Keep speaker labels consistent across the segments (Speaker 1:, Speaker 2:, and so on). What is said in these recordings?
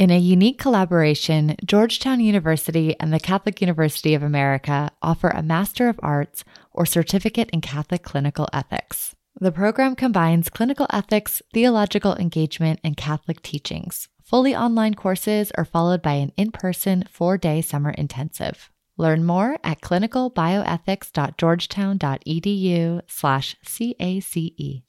Speaker 1: In a unique collaboration, Georgetown University and the Catholic University of America offer a Master of Arts or Certificate in Catholic Clinical Ethics. The program combines clinical ethics, theological engagement, and Catholic teachings. Fully online courses are followed by an in person four day summer intensive. Learn more at clinicalbioethics.georgetown.edu slash CACE.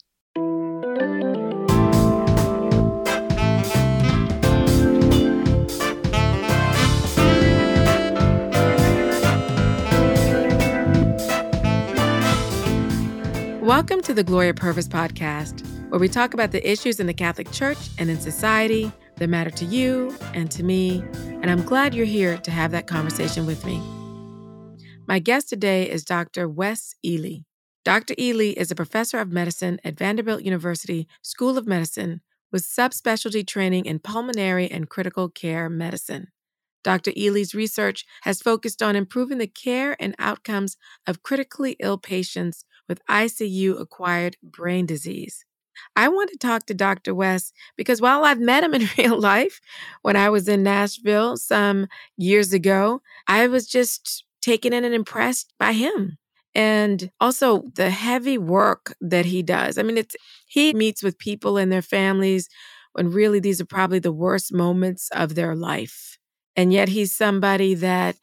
Speaker 2: Welcome to the Gloria Purvis podcast, where we talk about the issues in the Catholic Church and in society that matter to you and to me, and I'm glad you're here to have that conversation with me. My guest today is Dr. Wes Ely. Dr. Ely is a professor of medicine at Vanderbilt University School of Medicine with subspecialty training in pulmonary and critical care medicine. Dr. Ely's research has focused on improving the care and outcomes of critically ill patients with ICU acquired brain disease. I want to talk to Dr. Wes because while I've met him in real life when I was in Nashville some years ago, I was just taken in and impressed by him. And also the heavy work that he does. I mean, it's he meets with people and their families when really these are probably the worst moments of their life. And yet he's somebody that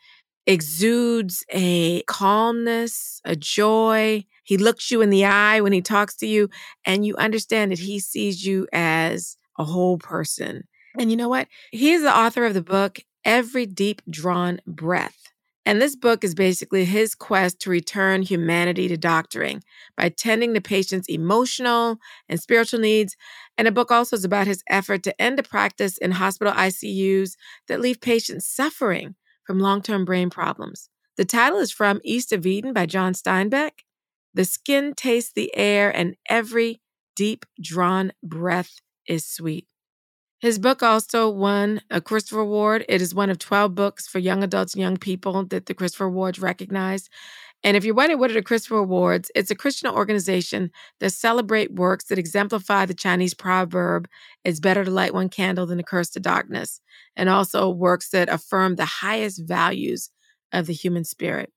Speaker 2: exudes a calmness, a joy. He looks you in the eye when he talks to you, and you understand that he sees you as a whole person. And you know what? He is the author of the book, Every Deep Drawn Breath. And this book is basically his quest to return humanity to doctoring by tending the patient's emotional and spiritual needs. And the book also is about his effort to end a practice in hospital ICUs that leave patients suffering from long term brain problems. The title is from East of Eden by John Steinbeck. The skin tastes the air, and every deep drawn breath is sweet. His book also won a Christopher Award. It is one of 12 books for young adults and young people that the Christopher Awards recognized. And if you're wondering what are the Christopher Awards, it's a Christian organization that celebrate works that exemplify the Chinese proverb, it's better to light one candle than to curse the darkness, and also works that affirm the highest values of the human spirit.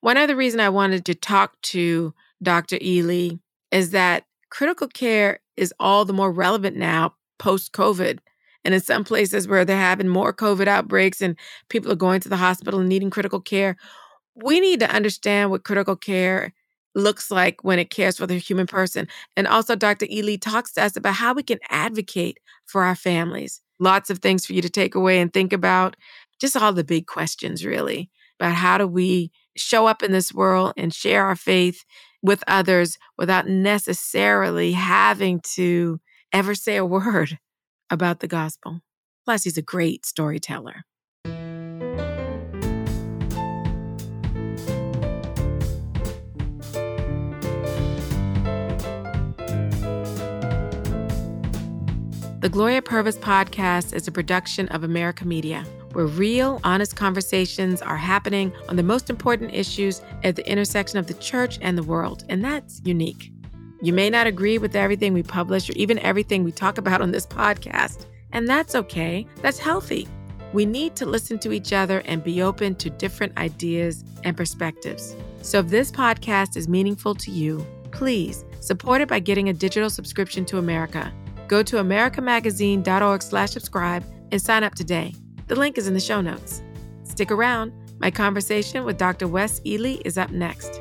Speaker 2: One other reason I wanted to talk to Dr. Ely is that critical care is all the more relevant now post COVID. And in some places where they're having more COVID outbreaks and people are going to the hospital and needing critical care, we need to understand what critical care looks like when it cares for the human person. And also, Dr. Ely talks to us about how we can advocate for our families. Lots of things for you to take away and think about. Just all the big questions, really, about how do we show up in this world and share our faith with others without necessarily having to ever say a word about the gospel. Plus, he's a great storyteller. The Gloria Purvis podcast is a production of America Media, where real, honest conversations are happening on the most important issues at the intersection of the church and the world, and that's unique. You may not agree with everything we publish or even everything we talk about on this podcast, and that's okay. That's healthy. We need to listen to each other and be open to different ideas and perspectives. So if this podcast is meaningful to you, please support it by getting a digital subscription to America. Go to americamagazine.org slash subscribe and sign up today. The link is in the show notes. Stick around. My conversation with Dr. Wes Ely is up next.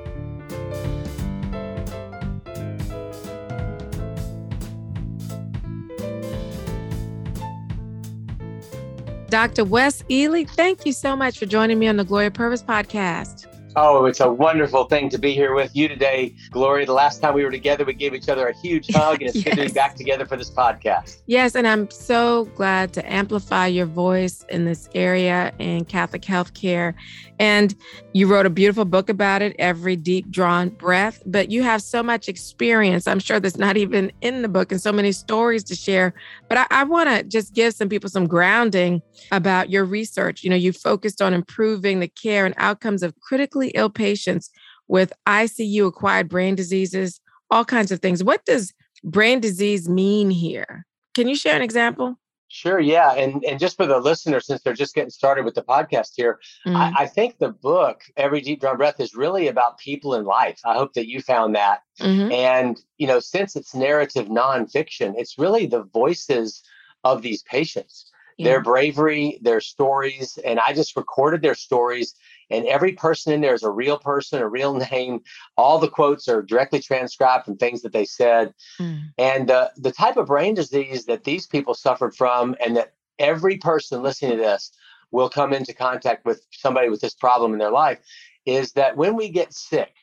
Speaker 2: Dr. Wes Ely, thank you so much for joining me on the Gloria Purvis podcast.
Speaker 3: Oh, it's a wonderful thing to be here with you today, Gloria. The last time we were together, we gave each other a huge hug, and it's yes. good to be back together for this podcast.
Speaker 2: Yes, and I'm so glad to amplify your voice in this area in Catholic healthcare. And you wrote a beautiful book about it, Every Deep Drawn Breath, but you have so much experience. I'm sure that's not even in the book and so many stories to share. But I, I want to just give some people some grounding about your research. You know, you focused on improving the care and outcomes of critically critically ill patients with ICU acquired brain diseases, all kinds of things. What does brain disease mean here? Can you share an example?
Speaker 3: Sure, yeah, and and just for the listener, since they're just getting started with the podcast here, mm. I, I, think the book "Every Deep Drawn Breath" is really about people in life. I hope that you found that, mm-hmm. and you know, since it's narrative nonfiction, it's really the voices of these patients, yeah. their bravery, their stories, and I just recorded their stories. And every person in there is a real person, a real name. All the quotes are directly transcribed from things that they said. Mm. And uh, the type of brain disease that these people suffered from, and that every person listening to this will come into contact with somebody with this problem in their life, is that when we get sick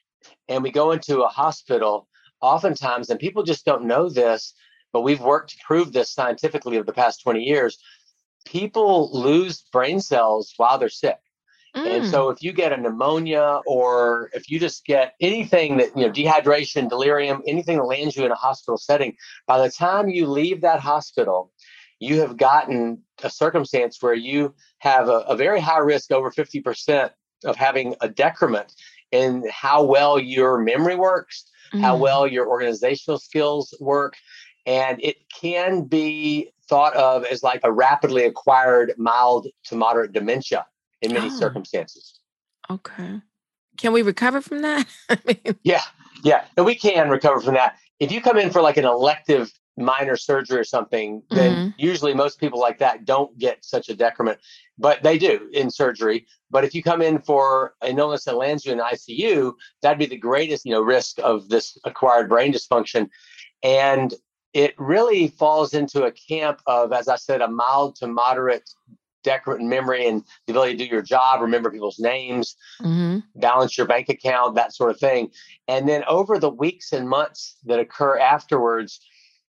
Speaker 3: and we go into a hospital, oftentimes, and people just don't know this, but we've worked to prove this scientifically over the past 20 years, people lose brain cells while they're sick. Mm. And so if you get a pneumonia or if you just get anything that, you know, dehydration, delirium, anything that lands you in a hospital setting, by the time you leave that hospital, you have gotten a circumstance where you have a, a very high risk, over 50% of having a decrement in how well your memory works, mm. how well your organizational skills work. And it can be thought of as like a rapidly acquired mild to moderate dementia in many oh. circumstances.
Speaker 2: Okay. Can we recover from that?
Speaker 3: I mean... Yeah, yeah. And we can recover from that. If you come in for like an elective minor surgery or something, then mm-hmm. usually most people like that don't get such a decrement, but they do in surgery. But if you come in for an illness that lands you in ICU, that'd be the greatest, you know, risk of this acquired brain dysfunction. And it really falls into a camp of, as I said, a mild to moderate decrement memory and the ability to do your job, remember people's names, mm-hmm. balance your bank account, that sort of thing. And then over the weeks and months that occur afterwards,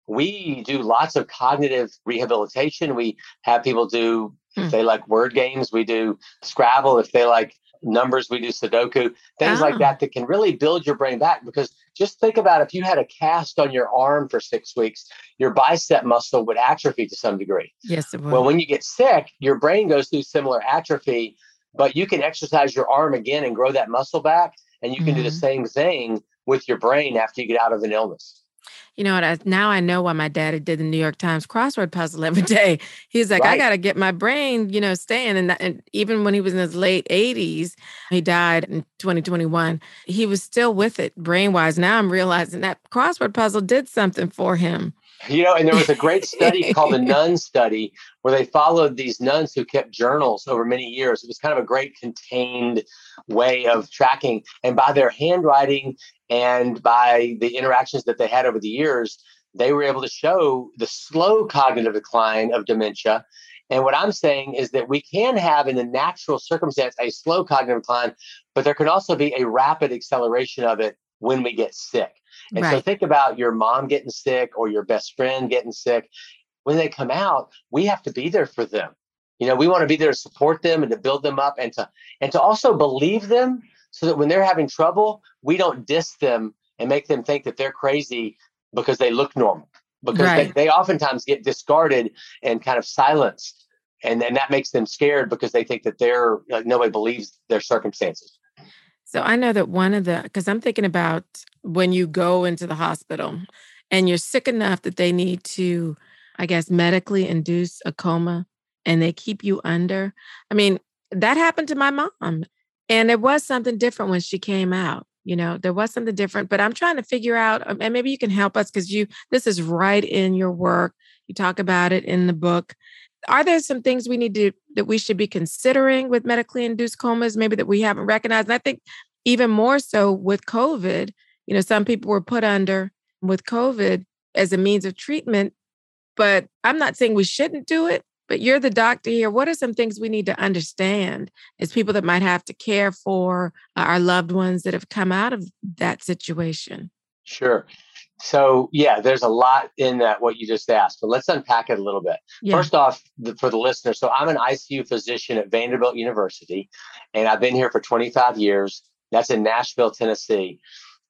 Speaker 3: we do lots of cognitive rehabilitation. We have people do, if hmm. they like word games, we do Scrabble. If they like numbers, we do Sudoku, things like ah. that that can really build your brain back. Because just think about if you had a cast on your arm for six weeks, your bicep muscle would atrophy to some degree.
Speaker 2: Yes, it would.
Speaker 3: Well, when you get sick, your brain goes through similar atrophy, but you can exercise your arm again and grow that muscle back. And you can mm-hmm. do the mm-hmm. same thing with your brain after you get out of an illness.
Speaker 2: You know what? I, now I know why my daddy did the New York Times crossword puzzle every day. He's like, right. I got to get my brain, you know, staying. And, that, and even when he was in his late 80s, he died in 2021, he was still with it brain wise. Now I'm realizing that crossword puzzle did something for him.
Speaker 3: You know, and there was a great study called the Nun Study where they followed these nuns who kept journals over many years. It was kind of a great contained way of tracking. And by their handwriting and by the interactions that they had over the years, they were able to show the slow cognitive decline of dementia. And what I'm saying is that we can have, in the natural circumstance, a slow cognitive decline, but there can also be a rapid acceleration of it when we get sick. And right. so think about your mom getting sick or your best friend getting sick. When they come out, we have to be there for them. You know, we want to be there to support them and to build them up and to and to also believe them so that when they're having trouble, we don't diss them and make them think that they're crazy because they look normal. Because right. they, they oftentimes get discarded and kind of silenced. And then that makes them scared because they think that they're like nobody believes their circumstances.
Speaker 2: So I know that one of the, because I'm thinking about when you go into the hospital and you're sick enough that they need to, I guess, medically induce a coma and they keep you under. I mean, that happened to my mom. And it was something different when she came out. You know, there was something different, but I'm trying to figure out, um, and maybe you can help us because you, this is right in your work. You talk about it in the book are there some things we need to that we should be considering with medically induced comas maybe that we haven't recognized and i think even more so with covid you know some people were put under with covid as a means of treatment but i'm not saying we shouldn't do it but you're the doctor here what are some things we need to understand as people that might have to care for uh, our loved ones that have come out of that situation
Speaker 3: sure so yeah, there's a lot in that what you just asked, but let's unpack it a little bit. Yeah. First off, the, for the listener, so I'm an ICU physician at Vanderbilt University, and I've been here for 25 years. That's in Nashville, Tennessee.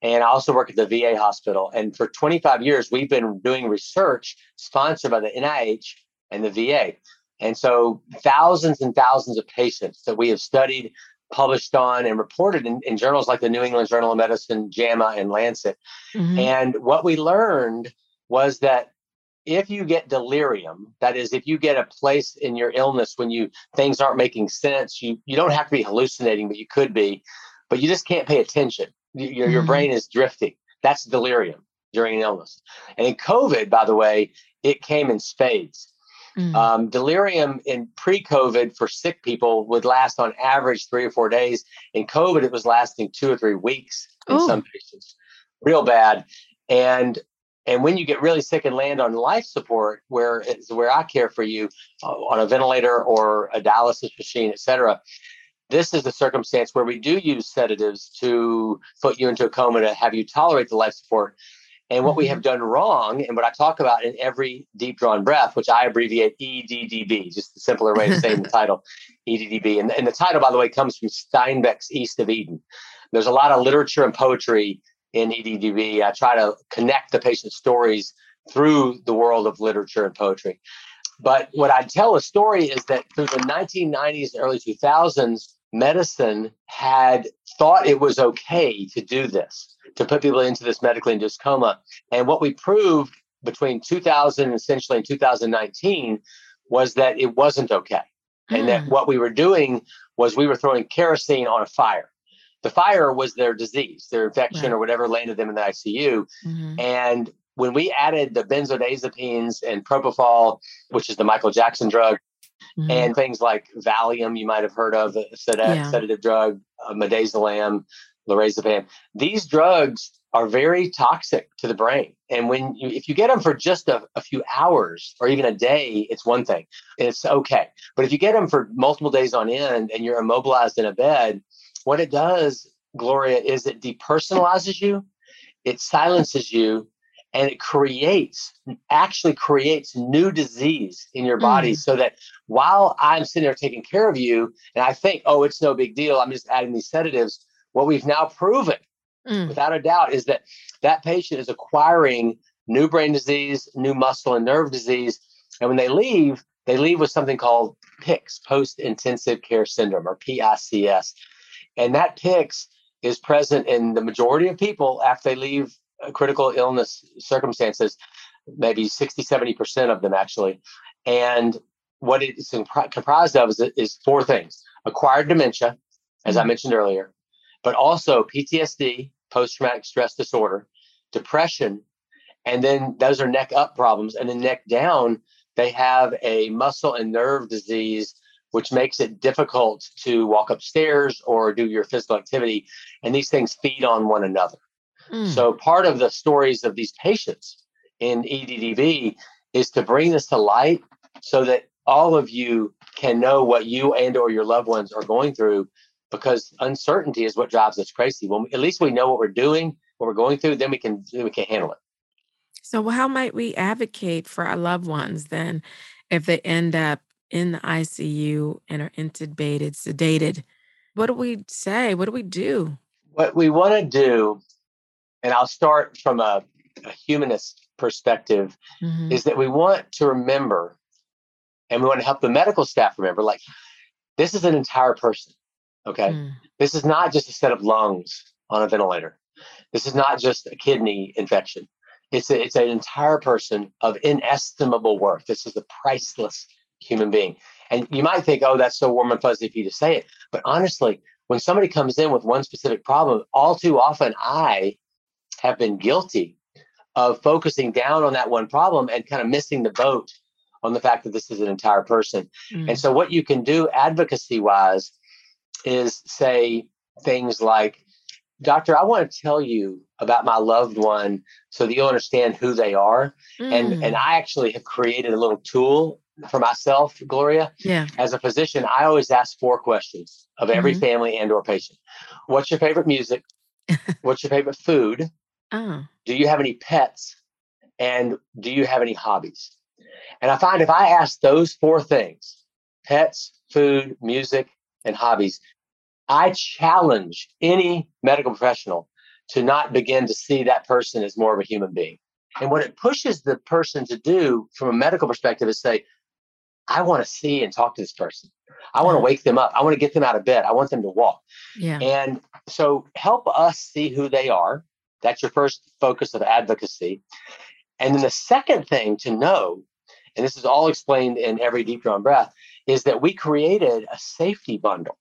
Speaker 3: And I also work at the VA hospital. And for 25 years, we've been doing research sponsored by the NIH and the VA. And so thousands and thousands of patients that we have studied published on and reported in, in, journals like the New England Journal of Medicine, JAMA, and Lancet. Mm-hmm. And what we learned was that if you get delirium, that is, if you get a place in your illness when you things aren't making sense, you you don't have to be hallucinating, but you could be, but you just can't pay attention. Your, your mm-hmm. brain is drifting. That's delirium during an illness. And in COVID, by the way, it came in spades. Mm. Um, delirium in pre-COVID for sick people would last on average three or four days. In COVID, it was lasting two or three weeks in Ooh. some patients, real bad. And and when you get really sick and land on life support, where it's where I care for you uh, on a ventilator or a dialysis machine, et cetera, this is the circumstance where we do use sedatives to put you into a coma to have you tolerate the life support. And what we have mm-hmm. done wrong, and what I talk about in every deep drawn breath, which I abbreviate EDDB, just the simpler way of saying the title, EDDB. And, and the title, by the way, comes from Steinbeck's East of Eden. There's a lot of literature and poetry in EDDB. I try to connect the patient's stories through the world of literature and poetry. But what I tell a story is that through the 1990s, early 2000s, medicine had thought it was okay to do this, to put people into this medically induced coma. And what we proved between 2000 essentially in 2019 was that it wasn't okay. Mm. And that hmm. what we were doing was we were throwing kerosene on a fire. The fire was their disease, their infection, right. or whatever landed them in the ICU. Mm-hmm. And when we added the benzodiazepines and propofol, which is the Michael Jackson drug, mm-hmm. and things like Valium, you might have heard of, a sedative, yeah. sedative drug, uh, midazolam, lorazepam. These drugs are very toxic to the brain. And when you, if you get them for just a, a, few hours or even a day, it's one thing. It's okay. But if you get them for multiple days on end and you're immobilized in a bed, what it does, Gloria, is it depersonalizes you, it silences you, and it creates actually creates new disease in your body mm. so that while i'm sitting there taking care of you and i think oh it's no big deal i'm just adding these sedatives what we've now proven mm. without a doubt is that that patient is acquiring new brain disease new muscle and nerve disease and when they leave they leave with something called PICS, post intensive care syndrome, or PICS. And that PICS is present in the majority of people after they leave critical illness circumstances, maybe 60, 70% of them actually. And what it's comprised of is, is four things acquired dementia, as I mm-hmm. mentioned earlier, but also PTSD, post traumatic stress disorder, depression, and then those are neck up problems. And then neck down, they have a muscle and nerve disease, which makes it difficult to walk upstairs or do your physical activity. And these things feed on one another. Mm. So part of the stories of these patients in EDDB is to bring this to light so that all of you can know what you and or your loved ones are going through because uncertainty is what drives us crazy. When at least we know what we're doing, what we're going through, then we can then we can handle it.
Speaker 2: So how might we advocate for our loved ones then if they end up in the ICU and are intubated, sedated? What do we say? What do we do?
Speaker 3: What we want to do and I'll start from a, a humanist perspective, mm-hmm. is that we want to remember and we want to help the medical staff remember like, this is an entire person. Okay. Mm. This is not just a set of lungs on a ventilator. This is not just a kidney infection. It's, a, it's an entire person of inestimable worth. This is a priceless human being. And you might think, oh, that's so warm and fuzzy for you to say it. But honestly, when somebody comes in with one specific problem, all too often I have been guilty of focusing down on that one problem and kind of missing the boat on the fact that this is an entire person. Mm. And so, what you can do advocacy wise is say things like, Doctor, I want to tell you about my loved one so that you'll understand who they are. Mm. And, and I actually have created a little tool for myself, Gloria.
Speaker 2: Yeah.
Speaker 3: As a physician, I always ask four questions of every mm-hmm. family and or patient. What's your favorite music? What's your favorite food? Oh. Do you have any pets? And do you have any hobbies? And I find if I ask those four things pets, food, music, and hobbies I challenge any medical professional to not begin to see that person as more of a human being. And what it pushes the person to do from a medical perspective is say, I want to see and talk to this person. I want to wake them up. I want to get them out of bed. I want them to walk.
Speaker 2: Yeah.
Speaker 3: And so help us see who they are that's your first focus of advocacy. And then the second thing to know, and this is all explained in every deep drawn breath, is that we created a safety bundle,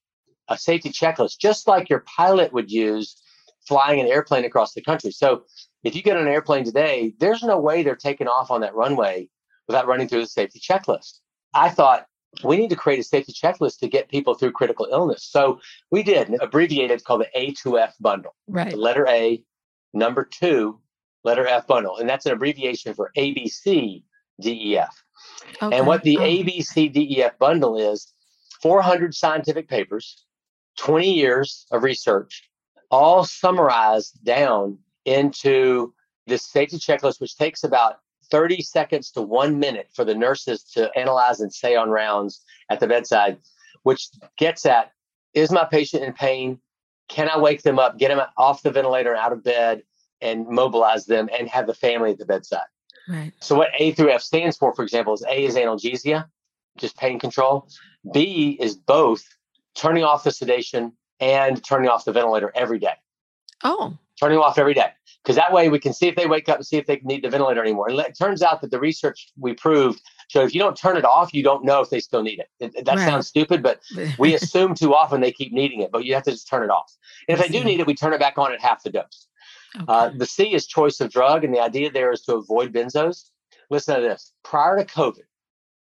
Speaker 3: a safety checklist, just like your pilot would use flying an airplane across the country. So if you get on an airplane today, there's no way they're taking off on that runway without running through the safety checklist. I thought we need to create a safety checklist to get people through critical illness. So we did, abbreviated, called the A2F bundle.
Speaker 2: Right.
Speaker 3: The letter A, number two, letter F bundle. And that's an abbreviation for ABC DEF. Okay. And what the oh. ABC DEF bundle is 400 scientific papers, 20 years of research, all summarized down into this safety checklist, which takes about 30 seconds to one minute for the nurses to analyze and say on rounds at the bedside, which gets at is my patient in pain? Can I wake them up, get them off the ventilator, out of bed, and mobilize them and have the family at the bedside?
Speaker 2: Right.
Speaker 3: So, what A through F stands for, for example, is A is analgesia, just pain control. B is both turning off the sedation and turning off the ventilator every day.
Speaker 2: Oh.
Speaker 3: Turning off every day because that way we can see if they wake up and see if they need the ventilator anymore. And it turns out that the research we proved showed if you don't turn it off, you don't know if they still need it. it that right. sounds stupid, but we assume too often they keep needing it, but you have to just turn it off. And if they do need it, we turn it back on at half the dose. Okay. Uh, the C is choice of drug, and the idea there is to avoid benzos. Listen to this. Prior to COVID,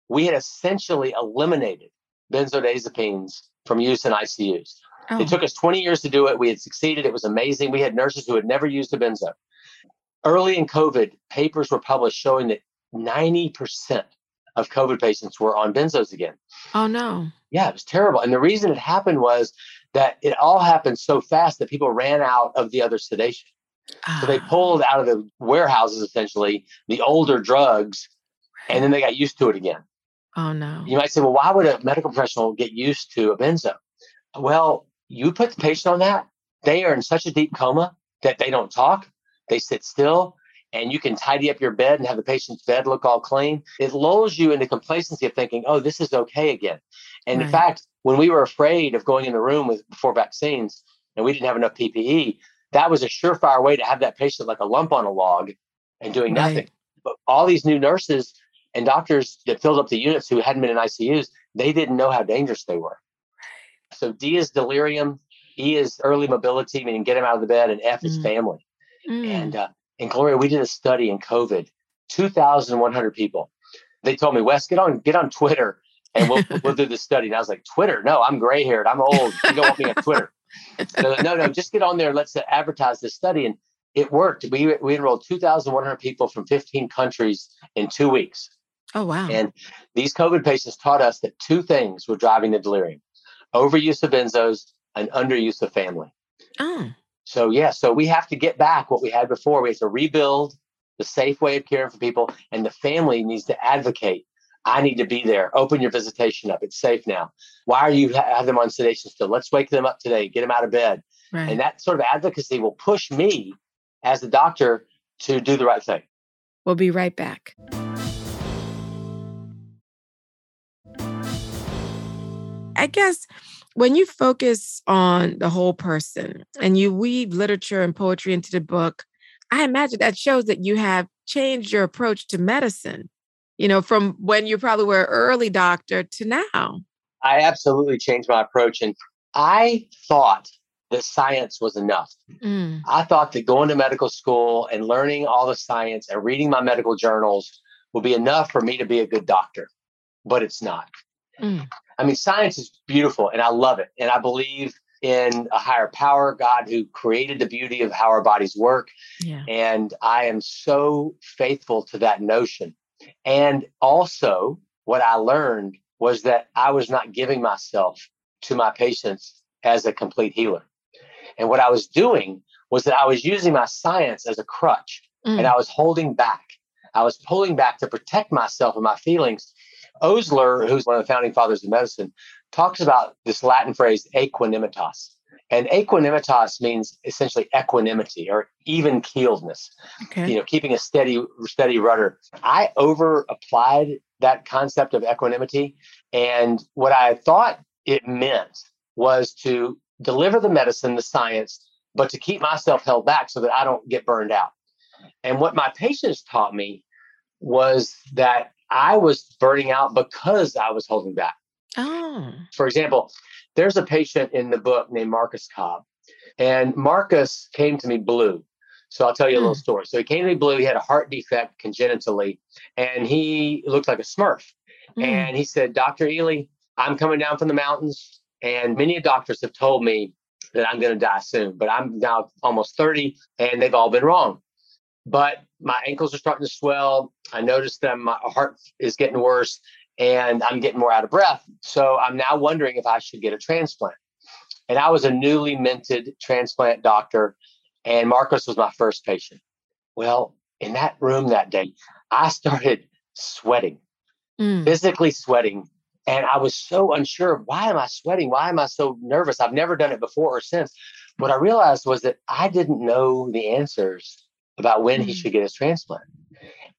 Speaker 3: we had essentially eliminated benzodiazepines from use in ICUs. Oh. It took us 20 years to do it. We had succeeded. It was amazing. We had nurses who had never used a benzo. Early in COVID, papers were published showing that 90% of COVID patients were on benzos again.
Speaker 2: Oh, no.
Speaker 3: Yeah, it was terrible. And the reason it happened was that it all happened so fast that people ran out of the other sedation. So they ah. pulled out of the warehouses essentially the older drugs and then they got used to it again.
Speaker 2: Oh no.
Speaker 3: You might say, well, why would a medical professional get used to a benzo? Well, you put the patient on that, they are in such a deep coma that they don't talk, they sit still, and you can tidy up your bed and have the patient's bed look all clean. It lulls you into complacency of thinking, oh, this is okay again. And right. in fact, when we were afraid of going in the room with before vaccines and we didn't have enough PPE, that was a surefire way to have that patient like a lump on a log and doing right. nothing. But all these new nurses and doctors that filled up the units who hadn't been in ICUs, they didn't know how dangerous they were. So D is delirium, E is early mobility, meaning get him out of the bed, and F is mm. family. Mm. And uh, and Gloria, we did a study in COVID, two thousand one hundred people. They told me, Wes, get on get on Twitter, and we'll we'll do the study. And I was like, Twitter? No, I'm gray haired. I'm old. You don't want me on Twitter. so, no, no, just get on there. Let's uh, advertise this study. And it worked. We we enrolled two thousand one hundred people from fifteen countries in two weeks.
Speaker 2: Oh wow!
Speaker 3: And these COVID patients taught us that two things were driving the delirium overuse of benzos and underuse of family.
Speaker 2: Oh.
Speaker 3: So yeah, so we have to get back what we had before. We have to rebuild the safe way of caring for people, and the family needs to advocate. I need to be there. Open your visitation up. It's safe now. Why are you have them on sedation still? Let's wake them up today. Get them out of bed. Right. And that sort of advocacy will push me as the doctor to do the right thing.
Speaker 2: We'll be right back. I guess when you focus on the whole person and you weave literature and poetry into the book, I imagine that shows that you have changed your approach to medicine, you know, from when you probably were an early doctor to now.
Speaker 3: I absolutely changed my approach. And I thought that science was enough. Mm. I thought that going to medical school and learning all the science and reading my medical journals would be enough for me to be a good doctor, but it's not. Mm. I mean, science is beautiful and I love it. And I believe in a higher power, God who created the beauty of how our bodies work. Yeah. And I am so faithful to that notion. And also, what I learned was that I was not giving myself to my patients as a complete healer. And what I was doing was that I was using my science as a crutch mm. and I was holding back. I was pulling back to protect myself and my feelings Osler, who's one of the founding fathers of medicine, talks about this Latin phrase equanimitas. And equanimitas means essentially equanimity or even keeledness. Okay. You know, keeping a steady, steady rudder. I over applied that concept of equanimity. And what I thought it meant was to deliver the medicine, the science, but to keep myself held back so that I don't get burned out. And what my patients taught me was that I was burning out because I was holding back.
Speaker 2: Oh.
Speaker 3: For example, there's a patient in the book named Marcus Cobb, and Marcus came to me blue. So I'll tell you a little hmm. story. So he came to me blue. He had a heart defect congenitally, and he looked like a Smurf. Mm. And he said, Dr. Ely, I'm coming down from the mountains, and many doctors have told me that I'm going to die soon, but I'm now almost 30, and they've all been wrong. But my ankles are starting to swell. I noticed that my heart is getting worse, and I'm getting more out of breath. So I'm now wondering if I should get a transplant. And I was a newly minted transplant doctor and Marcus was my first patient. Well, in that room that day, I started sweating, mm. physically sweating. And I was so unsure why am I sweating? Why am I so nervous? I've never done it before or since. What I realized was that I didn't know the answers about when he should get his transplant.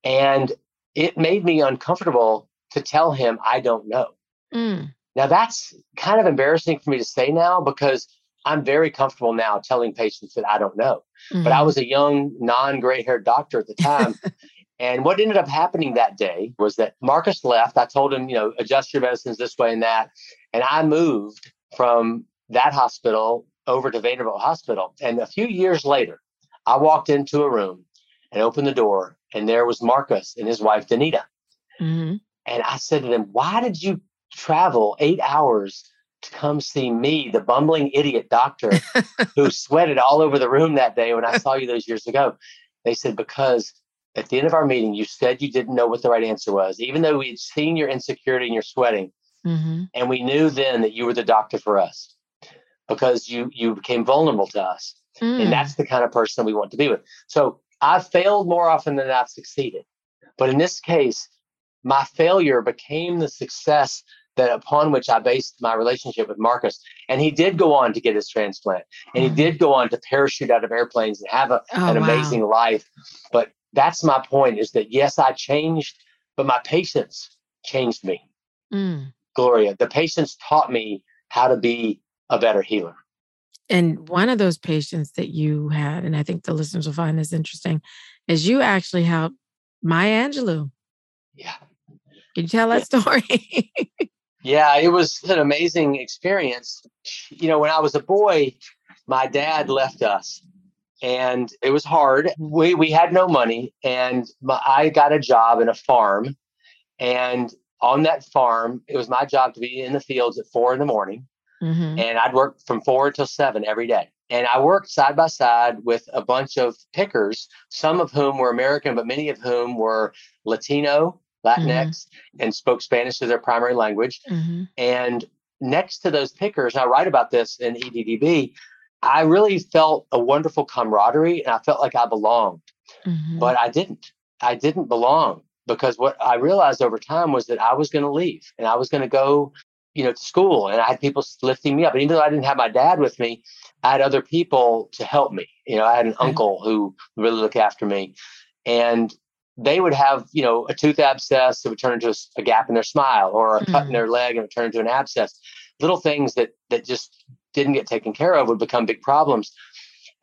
Speaker 3: And it made me uncomfortable to tell him I don't know. Mm. Now, that's kind of embarrassing for me to say now because I'm very comfortable now telling patients that I don't know. Mm-hmm. But I mm-hmm. was a young, non gray haired doctor at the time. and what ended up happening that day was that Marcus left. I told him, you know, adjust your medicines this way and that. And I moved from that hospital over to Vanderbilt Hospital. And a few years later, I walked into a room and opened the door, and there was Marcus and his wife, Danita. Mm-hmm. And I said to them, Why did you travel eight hours to come see me, the bumbling idiot doctor who sweated all over the room that day when I saw you those years ago. They said, because at the end of our meeting, you said you didn't know what the right answer was, even though we had seen your insecurity and your sweating. Mm-hmm. And we knew then that you were the doctor for us because you you became vulnerable to us. Mm. And that's the kind of person we want to be with. So I've failed more often than I've succeeded. But in this case, my failure became the success that upon which I based my relationship with Marcus. And he did go on to get his transplant, and he mm. did go on to parachute out of airplanes and have a, oh, an amazing wow. life. But that's my point: is that yes, I changed, but my patients changed me. Mm. Gloria, the patients taught me how to be a better healer.
Speaker 2: And one of those patients that you had, and I think the listeners will find this interesting, is you actually helped Maya Angelou.
Speaker 3: Yeah.
Speaker 2: Can you tell that story?
Speaker 3: Yeah, it was an amazing experience. You know, when I was a boy, my dad left us and it was hard. We we had no money and my, I got a job in a farm and on that farm, it was my job to be in the fields at four in the morning. Mm-hmm. And I'd work from four until seven every day. And I worked side by side with a bunch of pickers, some of whom were American, but many of whom were Latino Latinx, mm-hmm. and spoke Spanish as their primary language. Mm-hmm. And next to those pickers, I write about this in EDDB, I really felt a wonderful camaraderie and I felt like I belonged, mm-hmm. but I didn't. I didn't belong because what I realized over time was that I was going to leave and I was going to go, you know, to school and I had people lifting me up. And even though I didn't have my dad with me, I had other people to help me. You know, I had an uncle who really looked after me. And they would have, you know, a tooth abscess that would turn into a, a gap in their smile or a mm. cut in hmm. their leg and it into an abscess. Little things that that just didn't get taken care of would become big problems.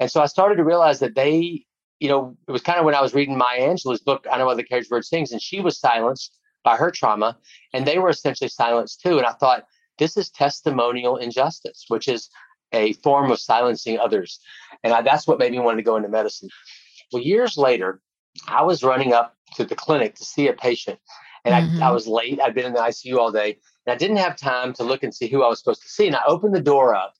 Speaker 3: And so I started to realize that they, you know, it was kind of when I was reading Maya Angelou's book, I Know Why the Caged Bird Sings, and she was silenced by her trauma, and they were essentially silenced too. And I thought, this is testimonial injustice, which is a form of silencing others. And I, that's what made me want to go into medicine. Well, years later, I was running up to the clinic to see a patient and mm-hmm. I, I was late. I'd been in the ICU all day and I didn't have time to look and see who I was supposed to see. And I opened the door up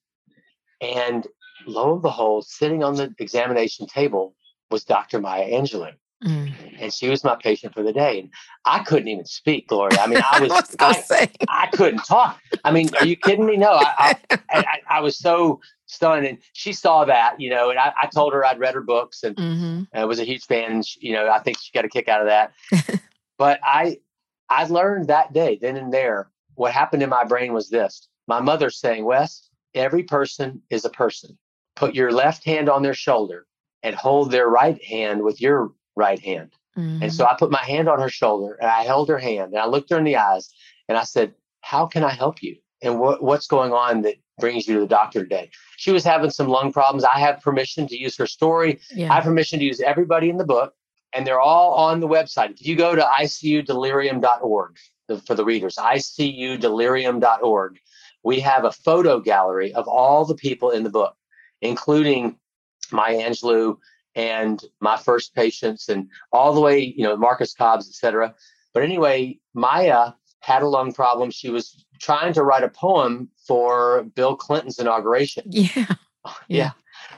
Speaker 3: and lo and behold, sitting on the examination table was Dr. Maya Angelou. Mm. And she was my patient for the day. And I couldn't even speak, Gloria. I mean, I was, I, I, I, couldn't talk. I mean, are you kidding me? No, I, I, I, was so stunned. And she saw that, you know, and I, told her I'd read her books and mm-hmm. I was a huge fan. And she, you know, I think she got a kick out of that. but I, I learned that day, then and there, what happened in my brain was this. My mother saying, Wes, every person is a person. Put your left hand on their shoulder and hold their right hand with your right hand. Mm-hmm. And so I put my hand on her shoulder and I held her hand and I looked her in the eyes and I said, How can I help you? and what, what's going on that brings you to the doctor today? She was having some lung problems. I have permission to use her story. Yeah. I have permission to use everybody in the book, and they're all on the website. If you go to icudelirium.org for the readers, icudelirium.org, we have a photo gallery of all the people in the book, including Maya Angelou and my first patients and all the way, you know, Marcus Cobbs, et cetera. But anyway, Maya had a lung problem. She was trying to write a poem for Bill Clinton's inauguration.
Speaker 2: Yeah.
Speaker 3: Yeah.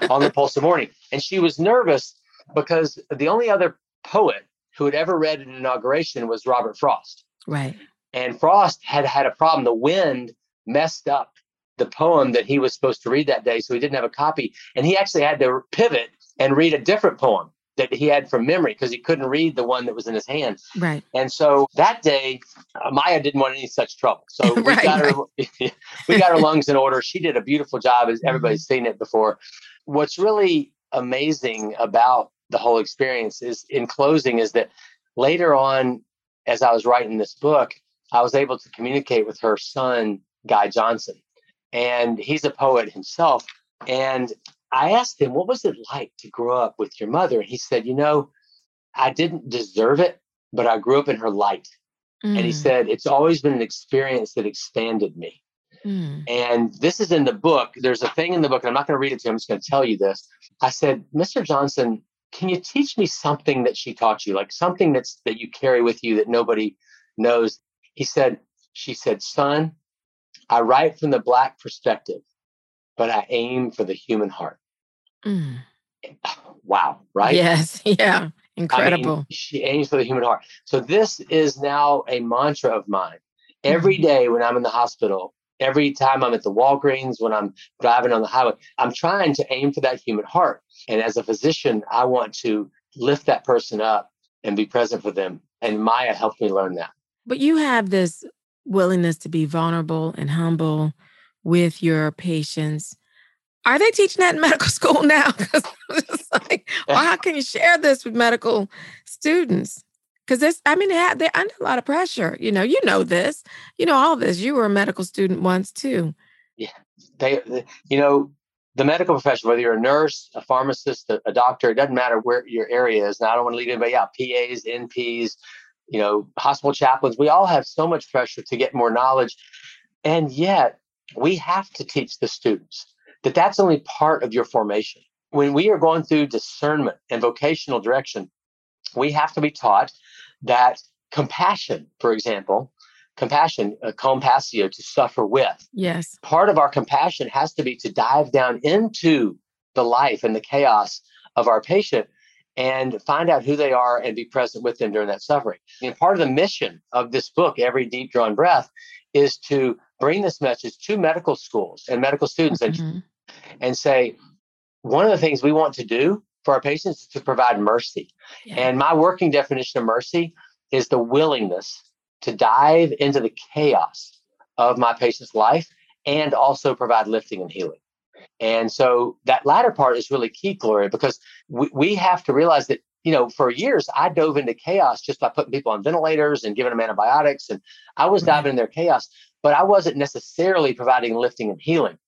Speaker 3: on the Pulse of Morning. And she was nervous because the only other poet who had ever read an inauguration was Robert Frost.
Speaker 2: Right.
Speaker 3: And Frost had had a problem. The wind messed up the poem that he was supposed to read that day. So he didn't have a copy. And he actually had to pivot and read a different poem that he had from memory because he couldn't read the one that was in his hand.
Speaker 2: Right.
Speaker 3: And so that day, uh, Maya didn't want any such trouble. So we right, got her right. we got her lungs in order. She did a beautiful job as everybody's mm-hmm. seen it before. What's really amazing about the whole experience is in closing is that later on as I was writing this book, I was able to communicate with her son Guy Johnson. And he's a poet himself and I asked him, What was it like to grow up with your mother? And he said, You know, I didn't deserve it, but I grew up in her light. Mm. And he mm. said, It's always been an experience that expanded me. Mm. And this is in the book. There's a thing in the book, and I'm not going to read it to you. I'm just going to tell you this. I said, Mr. Johnson, can you teach me something that she taught you, like something that's that you carry with you that nobody knows? He said, She said, Son, I write from the Black perspective, but I aim for the human heart. Mm. Wow, right?
Speaker 2: Yes, yeah. Incredible. I mean,
Speaker 3: she aims for the human heart. So this is now a mantra of mine. Every mm. when I'm in the hospital, every time I'm at the Walgreens, when I'm driving on the highway, I'm trying to aim for that human heart. And as a physician, I want to lift that person up and be present for them. And Maya helped me learn that.
Speaker 2: But you have this willingness to be vulnerable and humble with your patients are they teaching that in medical school now? Because like, well, how can you share this with medical students? Because this, I mean, they're, under a lot of pressure. You know, you know this, you know all this. You were a medical student once too.
Speaker 3: Yeah, they, they you know, the medical profession, whether you're a nurse, a pharmacist, a, a, doctor, it doesn't matter where your area is. Now, I don't want to leave anybody out. PAs, NPs, you know, hospital chaplains, we all have so much pressure to get more knowledge. And yet, we have to teach the students that that's only part of your formation. When we are going through discernment and vocational direction, we have to be taught that compassion, for example, compassion, uh, compassio, to suffer with.
Speaker 2: Yes.
Speaker 3: Part of our compassion has to be to dive down into the life and the chaos of our patient and find out who they are and be present with them during that suffering. And part of the mission of this book, Every Deep Drawn Breath, is to bring this message to medical schools and medical students mm-hmm. and and say, one of the things we want to do for our patients is to provide mercy. Yeah. And my working definition of mercy is the willingness to dive into the chaos of my patient's life and also provide lifting and healing. And so that latter part is really key, Gloria, because we, we have to realize that, you know, for years I dove into chaos just by putting people on ventilators and giving them antibiotics. And I was mm-hmm. diving in their chaos, but I wasn't necessarily providing lifting and healing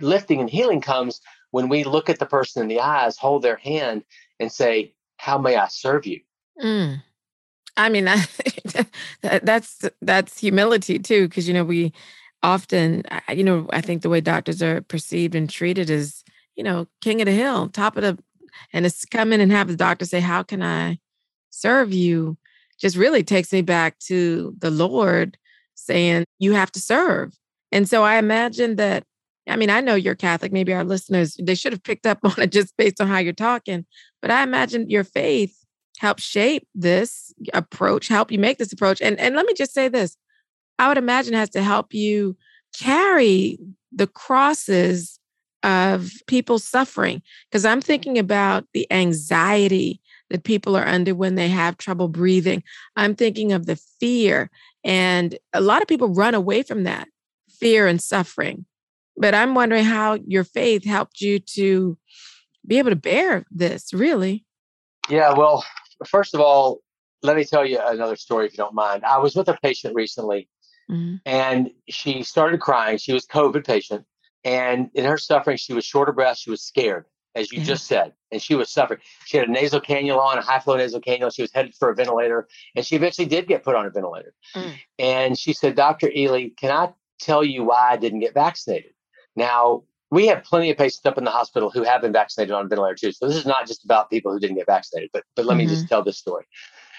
Speaker 3: lifting and healing comes when we look at the person in the eyes, hold their hand, and say, How may I serve you? Mm.
Speaker 2: I mean, that, that's that's humility too, because you know we often, you know, I think the way doctors are perceived and treated is, you know, king of the hill, top of the, and it's come in and have the doctor say, "How can I serve you?" Just really takes me back to the Lord saying, "You have to serve." And so I imagine that I mean, I know you're Catholic. Maybe our listeners, they should have picked up on it just based on how you're talking. But I imagine your faith helped shape this approach, help you make this approach. And, and let me just say this I would imagine has to help you carry the crosses of people suffering. Because I'm thinking about the anxiety that people are under when they have trouble breathing. I'm thinking of the fear. And a lot of people run away from that fear and suffering. But I'm wondering how your faith helped you to be able to bear this, really.
Speaker 3: Yeah, well, first of all, let me tell you another story if you don't mind. I was with a patient recently Mm-hmm. And she started crying. She was COVID patient. And in her suffering, she was short of breath. She was scared, as you just said. And she was suffering. She had a nasal cannula on, a high flow nasal cannula. She was headed for a ventilator. And she eventually did get put on a ventilator. Mm. And she said, Dr. Ely, can I tell you why I didn't get vaccinated? Now, we have plenty of patients up in the hospital who have been vaccinated on a ventilator too. So this is not just about people who didn't get vaccinated, but but let mm-hmm. me just mm-hmm. tell this story.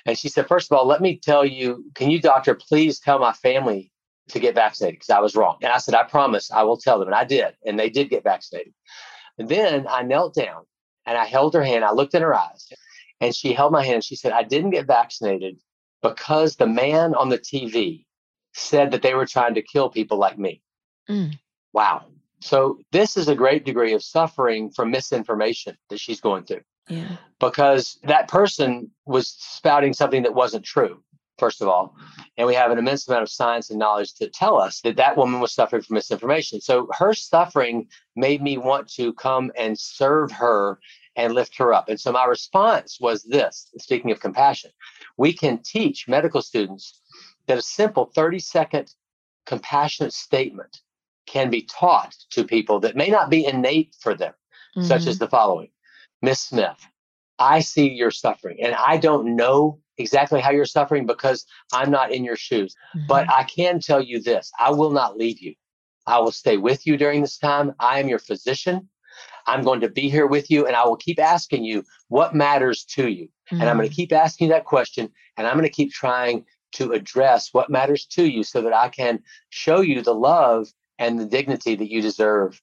Speaker 3: And she said, first of all, let me tell you, can you, doctor, please tell my family to get vaccinated because I was wrong. And I said, I promise I will tell them. And I did. And they did get vaccinated. And then I knelt down and I held her hand. I looked in her eyes and she held my hand. She said, I didn't get vaccinated because the man on the TV said that they were trying to kill people like me. Mm. Wow. So this is a great degree of suffering from misinformation that she's going through. Yeah. Because that person was spouting something that wasn't true, first of all. And we have an immense amount of science and knowledge to tell us that that woman was suffering from misinformation. So her suffering made me want to come and serve her and lift her up. And so my response was this speaking of compassion, we can teach medical students that a simple 30 second compassionate statement can be taught to people that may not be innate for them, mm-hmm. such as the following Miss Smith, I see your suffering, and I don't know exactly how you're suffering because I'm not in your shoes. Mm-hmm. But I can tell you this I will not leave you. I will stay with you during this time. I am your physician. I'm going to be here with you, and I will keep asking you what matters to you. Mm-hmm. And I'm going to mm-hmm. keep asking you that question, and I'm going to keep trying to address what matters to you so that I can show you the love and the dignity that you deserve.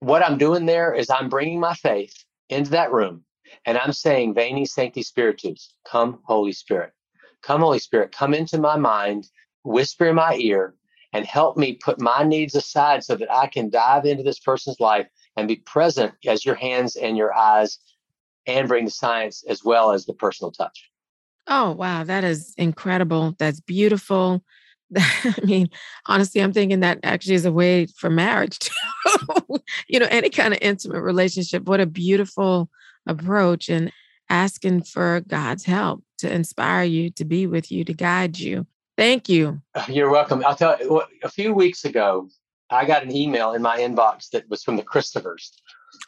Speaker 3: What I'm doing there is I'm bringing my faith into that room and I'm saying, Veni Sancte Spiritus, come, Holy Spirit. Come, Holy Spirit, come into my mind, whisper in my ear, and help me put my needs aside so that I can dive into this person's life and be present as your hands and your eyes and bring the science as well as the personal touch.
Speaker 2: Oh, wow. That is incredible. That's beautiful. I mean, honestly, I'm thinking that actually is a way for marriage to, you know, any kind of intimate relationship. What a beautiful approach and asking for God's help to inspire you, to be with you, to guide you. Thank you.
Speaker 3: Uh, you're welcome. I'll tell you, a few weeks ago, I got an email in my inbox that was from the Christophers.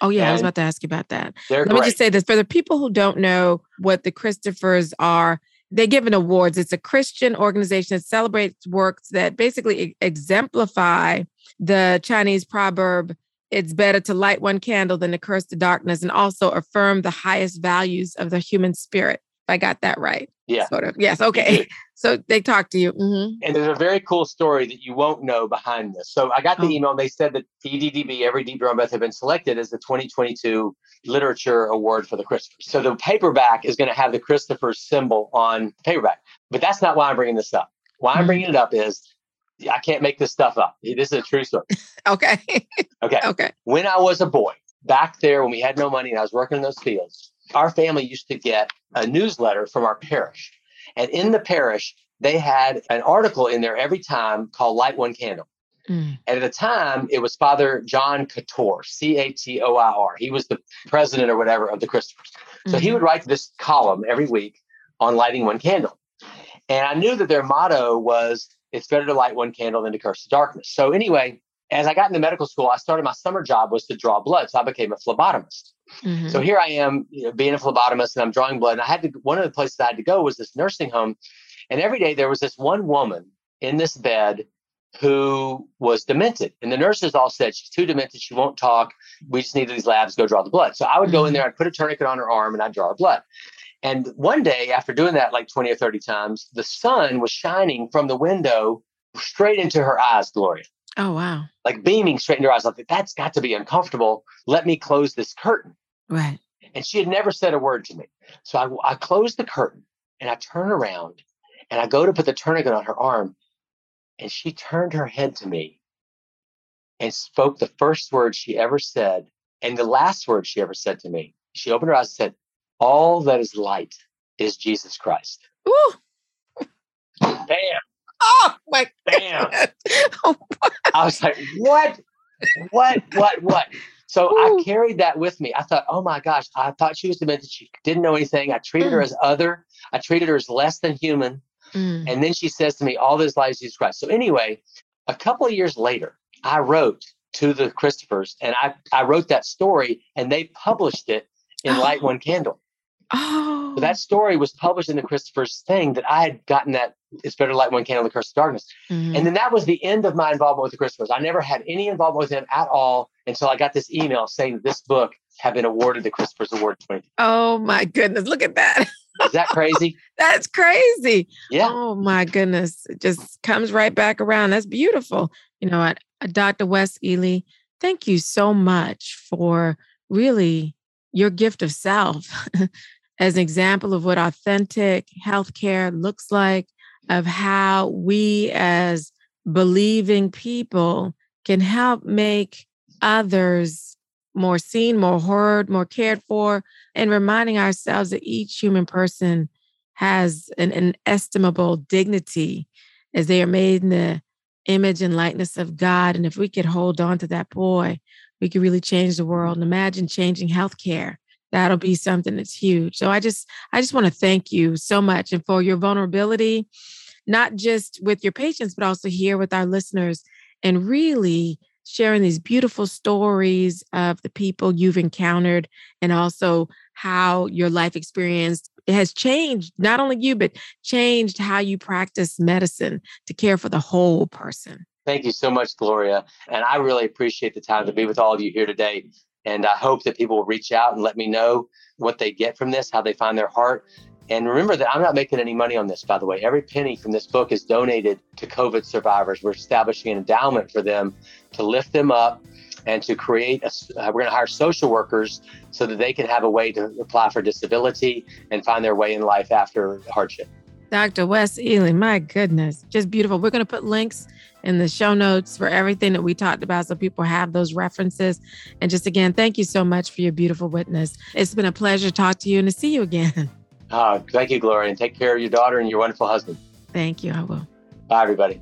Speaker 2: Oh, yeah. I was about to ask you about that. Let great. me just say this for the people who don't know what the Christophers are, they give an awards. It's a Christian organization that celebrates works that basically exemplify the Chinese proverb, it's better to light one candle than to curse the darkness, and also affirm the highest values of the human spirit. I got that right.
Speaker 3: Yeah.
Speaker 2: Sort of. Yes. Okay. So they talk to you.
Speaker 3: Mm-hmm. And there's a very cool story that you won't know behind this. So I got the oh. email. And they said that EDDB, Every Deep Drawn Breath, had been selected as the 2022 Literature Award for the Christopher. So the paperback is going to have the Christopher symbol on paperback. But that's not why I'm bringing this up. Why I'm mm-hmm. bringing it up is I can't make this stuff up. This is a true story.
Speaker 2: okay.
Speaker 3: okay.
Speaker 2: Okay.
Speaker 3: When I was a boy, back there when we had no money and I was working in those fields, our family used to get a newsletter from our parish. And in the parish, they had an article in there every time called Light One Candle. Mm. And at the time, it was Father John Catoir, C A T O I R. He was the president or whatever of the Christophers. So mm-hmm. he would write this column every week on lighting one candle. And I knew that their motto was, it's better to light one candle than to curse the darkness. So anyway, as I got into medical school, I started my summer job was to draw blood. So I became a phlebotomist. Mm-hmm. So here I am, you know, being a phlebotomist and I'm drawing blood. And I had to, one of the places I had to go was this nursing home. And every day there was this one woman in this bed who was demented. And the nurses all said, she's too demented. She won't talk. We just need these labs, go draw the blood. So I would go in mm-hmm. there, I'd put a tourniquet on her arm and I'd draw her blood. And one day after doing that like 20 or 30 times, the sun was shining from the window straight into her eyes, Gloria.
Speaker 2: Oh, wow.
Speaker 3: Like beaming straight into her eyes. I Like, that's got to be uncomfortable. Let me close this curtain.
Speaker 2: Right.
Speaker 3: And she had never said a word to me. So I, I closed the curtain and I turn around and I go to put the tourniquet on her arm. And she turned her head to me and spoke the first word she ever said and the last word she ever said to me. She opened her eyes and said, All that is light is Jesus Christ.
Speaker 2: Ooh.
Speaker 3: Bam.
Speaker 2: Oh my
Speaker 3: bam. oh, I was like, what? What? What? What? So Ooh. I carried that with me. I thought, oh my gosh, I thought she was demented. She didn't know anything. I treated mm. her as other. I treated her as less than human. Mm. And then she says to me, all those lives Jesus Christ. So anyway, a couple of years later, I wrote to the Christophers and I, I wrote that story and they published it in oh. Light One Candle. Oh. So that story was published in the Christopher's thing that I had gotten that it's better light one candle the curse of darkness. Mm-hmm. And then that was the end of my involvement with the Christophers. I never had any involvement with them at all until I got this email saying this book had been awarded the Christophers Award 20.
Speaker 2: Oh my goodness. Look at that.
Speaker 3: Is that crazy?
Speaker 2: That's crazy.
Speaker 3: Yeah.
Speaker 2: Oh my goodness. It just comes right back around. That's beautiful. You know what? Dr. Wes Ely, thank you so much for really your gift of self as an example of what authentic healthcare looks like, of how we as believing people can help make others more seen, more heard, more cared for, and reminding ourselves that each human person has an inestimable dignity as they are made in the image and likeness of God. And if we could hold on to that boy, we could really change the world. And imagine changing healthcare that'll be something that's huge. So I just I just want to thank you so much and for your vulnerability, not just with your patients, but also here with our listeners and really sharing these beautiful stories of the people you've encountered and also how your life experience has changed not only you but changed how you practice medicine to care for the whole person.
Speaker 3: Thank you so much, Gloria. And I really appreciate the time to be with all of you here today. And I hope that people will reach out and let me know what they get from this, how they find their heart. And remember that I'm not making any money on this, by the way. Every penny from this book is donated to COVID survivors. We're establishing an endowment for them to lift them up and to create a, uh, we're going to hire social workers so that they can have a way to apply for disability and find their way in life after hardship.
Speaker 2: Dr. Wes Ely, my goodness, just beautiful. We're going to put links in the show notes for everything that we talked about so people have those references. And just again, thank you so much for your beautiful witness. It's been a pleasure to talk to you and to see you again.
Speaker 3: Uh, thank you, Gloria, and take care of your daughter and your wonderful husband.
Speaker 2: Thank you. I will.
Speaker 3: Bye, everybody.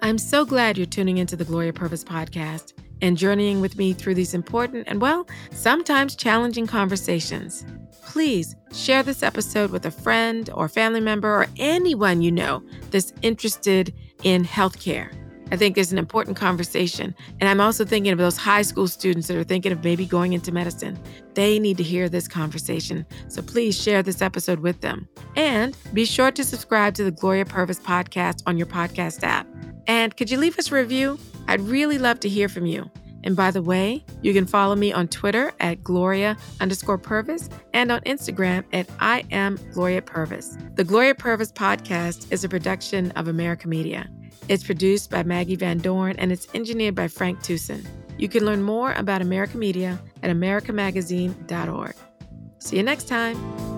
Speaker 2: I'm so glad you're tuning into the Gloria Purvis podcast and journeying with me through these important and, well, sometimes challenging conversations. Please share this episode with a friend or family member or anyone you know that's interested in healthcare. I think it's an important conversation. And I'm also thinking of those high school students that are thinking of maybe going into medicine. They need to hear this conversation. So please share this episode with them. And be sure to subscribe to the Gloria Purvis podcast on your podcast app. And could you leave us a review? I'd really love to hear from you. And by the way, you can follow me on Twitter at Gloria underscore Purvis and on Instagram at I am Gloria Purvis. The Gloria Purvis podcast is a production of America Media. It's produced by Maggie Van Dorn and it's engineered by Frank Tucson. You can learn more about America Media at americamagazine.org. See you next time.